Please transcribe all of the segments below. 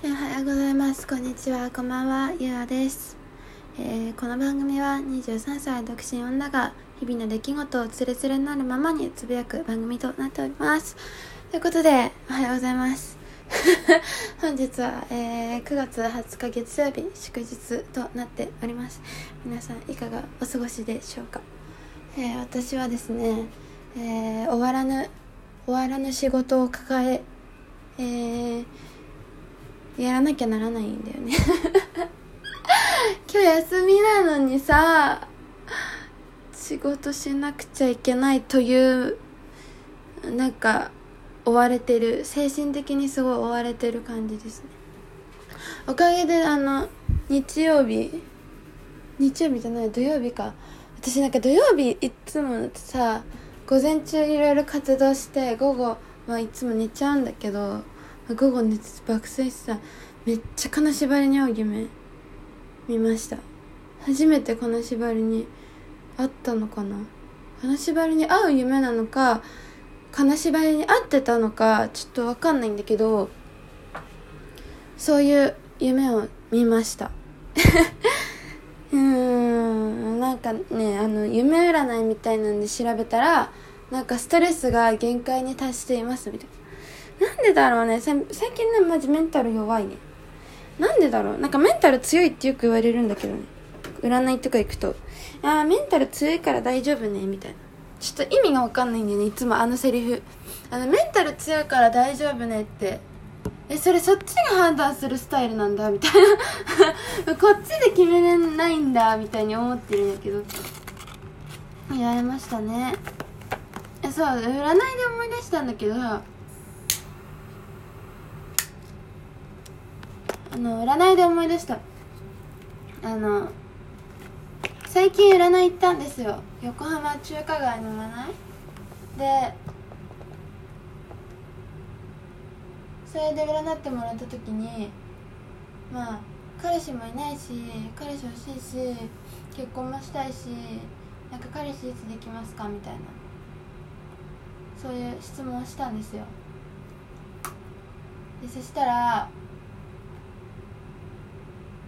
おはようございます。こんにちはこんばんはゆうあです、えーこの番組は23歳独身女が日々の出来事をつれつれになるままにつぶやく番組となっております。ということでおはようございます。本日は、えー9月20日月曜日祝日となっております。皆さんいかがお過ごしでしょうか、えー私はですね、え終わらぬ終わらぬ仕事を抱ええーやらなきゃならないんだよね。今日休みなのにさ仕事しなくちゃいけないというなんか追われてる精神的にすごい追われてる感じですね。おかげであの日曜日日曜日じゃない土曜日か。私なんか土曜日いつもさ午前中いろいろ活動して午後はいつも寝ちゃうんだけど午後寝て爆睡してさめっちゃ金縛りに合う夢見ました。初めて金縛りに会ったのかな。金縛りに会う夢なのか金縛りに会ってたのかちょっとわかんないんだけどそういう夢を見ました。うーんなんかねあの夢占いみたいなんで調べたらなんかストレスが限界に達していますみたいな。なんでだろうね。最近ねマジメンタル弱いね。なんでだろう。なんかメンタル強いってよく言われるんだけどね。占いとか行くと「ああメンタル強いから大丈夫ね」みたいな。ちょっと意味がわかんないんだよね。いつもあのセリフ。あのメンタル強いから大丈夫ねって。えそれそっちが判断するスタイルなんだ。みたいな。こっちで決めれないんだ。みたいに思ってるんやけど。言われましたね。えそう占いで思い出したんだけどさの占いで思い出した。あの最近占い行ったんですよ。横浜中華街の占い。でそれで占ってもらった時にまあ彼氏もいないし彼氏欲しいし結婚もしたいしなんか彼氏いつできますかみたいな。そういう質問をしたんですよ。でそしたら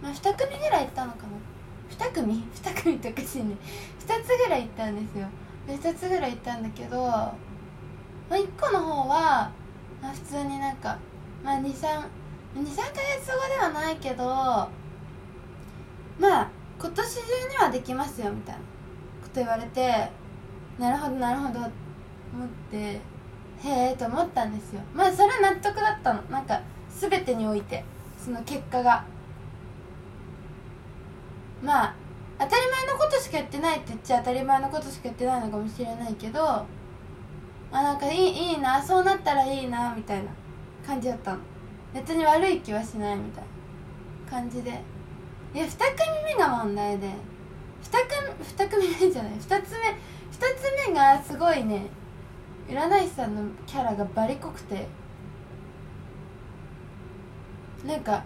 まあ、2組ぐらい行ったのかな。2組 ?2 組っておかしいね。2つぐらい行ったんですよ。で2つぐらい行ったんだけど、まあ、1個の方は、まあ、普通になんか、まあ、23 23ヶ月後ではないけどまあ今年中にはできますよみたいなこと言われてなるほどなるほど思ってへえと思ったんですよ。まあそれは納得だったの。なんか全てにおいてその結果が。まあ当たり前のことしかやってないって言っちゃ当たり前のことしかやってないのかもしれないけどあなんかいいいいなそうなったらいいなみたいな感じだったの。別に悪い気はしないみたいな感じで。いや2組目が問題で。2, 組2組目じゃない。2つ目2つ目がすごいね占い師さんのキャラがバリ濃くて。なんか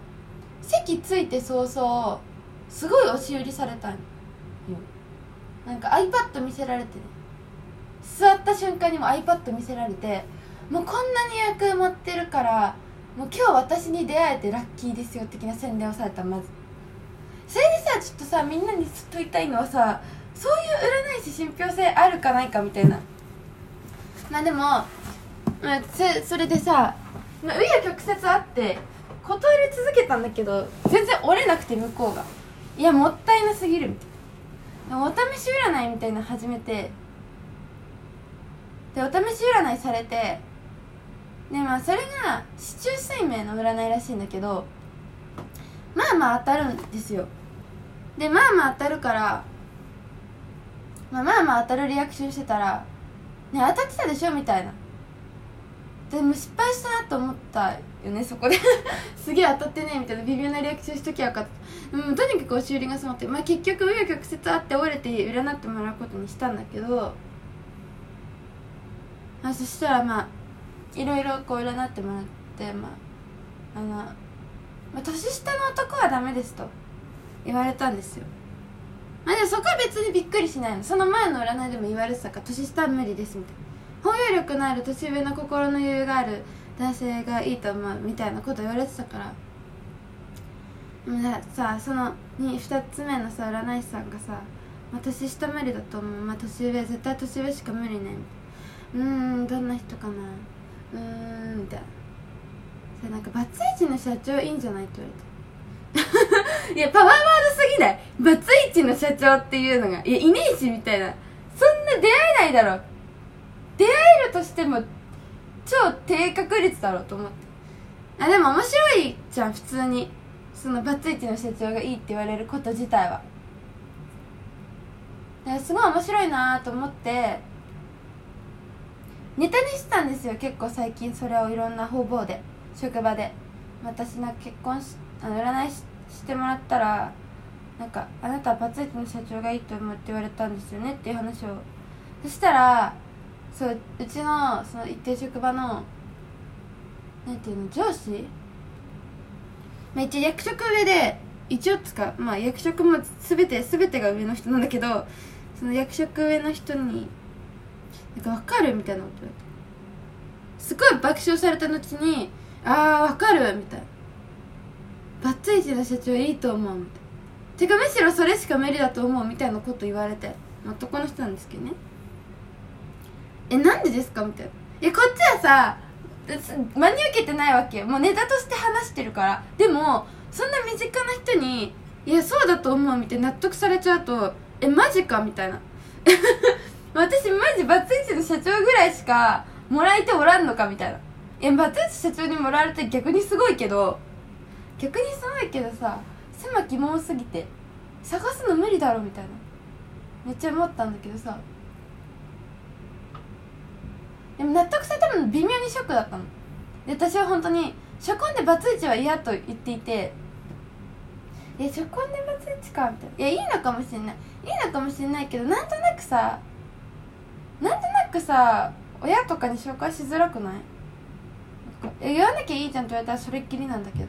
席ついて早々すごい押し売りされたんよ。なんか iPad 見せられてね。座った瞬間にも iPad 見せられてもうこんなに予約埋まってるからもう今日私に出会えてラッキーですよ的な宣伝をされたまず。それでさちょっとさみんなに問いたいのはさそういう占い師信憑性あるかないかみたいな。まあでも、まあ、それでさまあ曲折あって断り続けたんだけど全然折れなくて向こうが。いやもったいなすぎる。お試し占いみたいなの始めて。でお試し占いされて。でまあそれが市中水明の占いらしいんだけどまあまあ当たるんですよ。でまあまあ当たるから、まあ、まあまあ当たるリアクションしてたら「ね当たってたでしょ」みたいな。でも失敗したなと思ったよねそこで。すげえ当たってねみたいな微妙なリアクションしときゃよかった。うんとにかく押し売りが済まってまあ結局紆余曲折あって折れて占ってもらうことにしたんだけどあそしたらまあいろいろこう占ってもらってまああの、まあ、年下の男はダメですと言われたんですよ。まあでもそこは別にびっくりしないの。その前の占いでも言われてたから年下は無理ですみたいな。包容力のある年上の心の余裕がある男性がいいと思うみたいなこと言われてたから。さあその 2, 2つ目のさ占い師さんがさ「まあ、年下無理だと思う、まあ、年上絶対年上しか無理ね」うーんどんな人かな。うーんみたいな。さなんかバツイチの社長いいんじゃないって言われて。いやパワーワードすぎない。バツイチの社長っていうのがいやいねえしみたいな。そんな出会えないだろ。出会えるとしても超低確率だろうと思って。あでも面白いじゃん普通に。そのバツイチの社長がいいって言われること自体は。すごい面白いなと思って。ネタにしてたんですよ結構最近それをいろんな方々で。職場で。私なんか結婚しあの占いししてもらったらなんか「あなたはバツイチの社長がいいと思」って言われたんですよねっていう話を。そしたらそううちのその一定職場のなんていうの上司？まあ一応役職上で一応つかまあ役職も全て全てが上の人なんだけどその役職上の人になんか分かるみたいなこと言われて。すごい爆笑された後にああ分かるみたいな。バツイチの社長いいと思うみたいな。てかむしろそれしか無理だと思うみたいなこと言われて男の人なんですけどね。えなんでですか？みたいな。えこっちはさ真に受けてないわけもうネタとして話してるから。でもそんな身近な人にいやそうだと思うみたいな納得されちゃうとえマジかみたいな。私マジバツイチの社長ぐらいしかもらえておらんのかみたいな。えバツイチ社長にもらえるって逆にすごいけど。逆にすごいけどさ狭き門すぎて探すの無理だろみたいな。めっちゃ思ったんだけどさ。でも納得されたの微妙にショックだったの。で私は本当に初婚でバツイチは嫌と言っていていや初婚でバツイチかみたいないやいいのかもしれないいいのかもしれないけどなんとなくさなんとなくさ親とかに紹介しづらくない？言わなきゃいいじゃんって言われたらそれっきりなんだけど。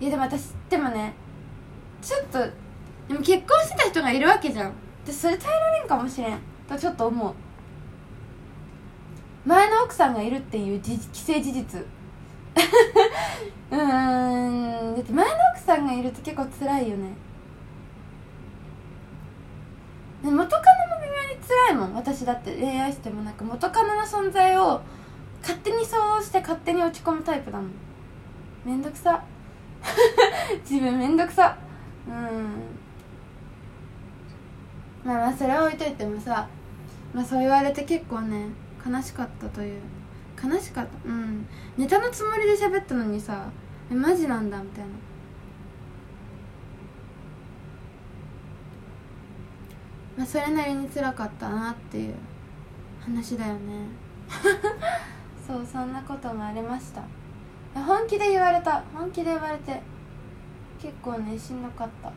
いやでも私でもねちょっとでも結婚してた人がいるわけじゃん。でそれ耐えられんかもしれん。とちょっと思う。前の奥さんがいるっていう既成事実。うーんだって前の奥さんがいると結構辛いよね。元カノも微妙に辛いもん私だって。恋愛してもなんか元カノの存在を勝手に想像して勝手に落ち込むタイプだもん。めんどくさ。自分めんどくさ。うん。まあまあそれは置いといてもさまあそう言われて結構ね悲しかったという。悲しかった。うん。ネタのつもりで喋ったのにさえマジなんだみたいな。まあそれなりに辛かったなっていう話だよね。そうそんなこともありました。本気で言われた。本気で言われて結構ねしんどかった。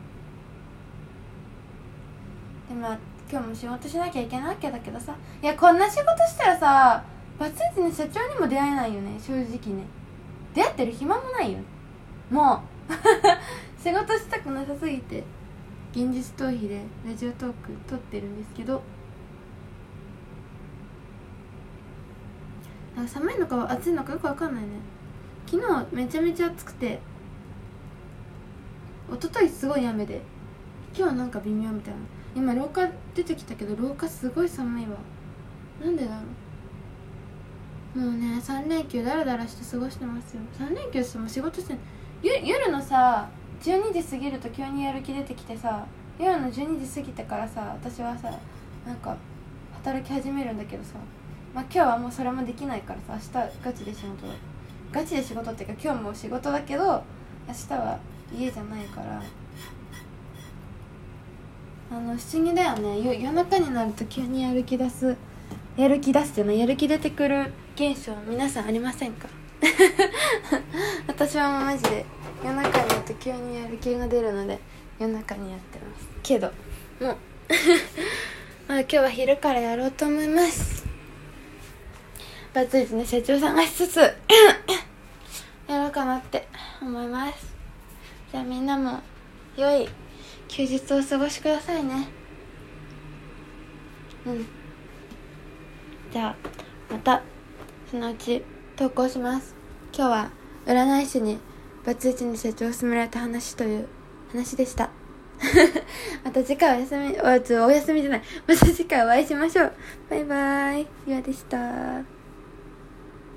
でまあ今日も仕事しなきゃいけないわけだけどさ。いやこんな仕事したらさバツイチの社長にも出会えないよね。正直ね。出会ってる暇もないよもう。仕事したくなさすぎて。現実逃避でラジオトーク撮ってるんですけど。寒いのか暑いのかよくわかんないね。昨日めちゃめちゃ暑くて一昨日すごい雨で今日はなんか微妙みたいな。今廊下出てきたけど廊下すごい寒いわ。なんでだろう。もうね3連休ダラダラして過ごしてますよ。3連休しても仕事してゆ夜のさ12時過ぎると急にやる気出てきてさ夜の12時過ぎてからさ私はさなんか働き始めるんだけどさまあ今日はもうそれもできないからさ明日ガチで仕事ガチで仕事っていうか今日も仕事だけど明日は家じゃないからあの不思議だよね。夜中になると急にやる気出すやる気出すっていうのやる気出てくる現象皆さんありませんか？私はもうマジで夜中になると急にやる気が出るので夜中にやってます。けどもう まあ今日は昼からやろうと思います。バツイチの社長さんがしつつ やろうかなって思います。じゃあみんなも良い休日をお過ごしくださいね。うん。じゃあまたそのうち投稿します。今日は占い師にバツイチに成長を進められた話という話でした。また次回お休みおお休みじゃない。また次回お会いしましょう。バイバーイ。ゆあでした。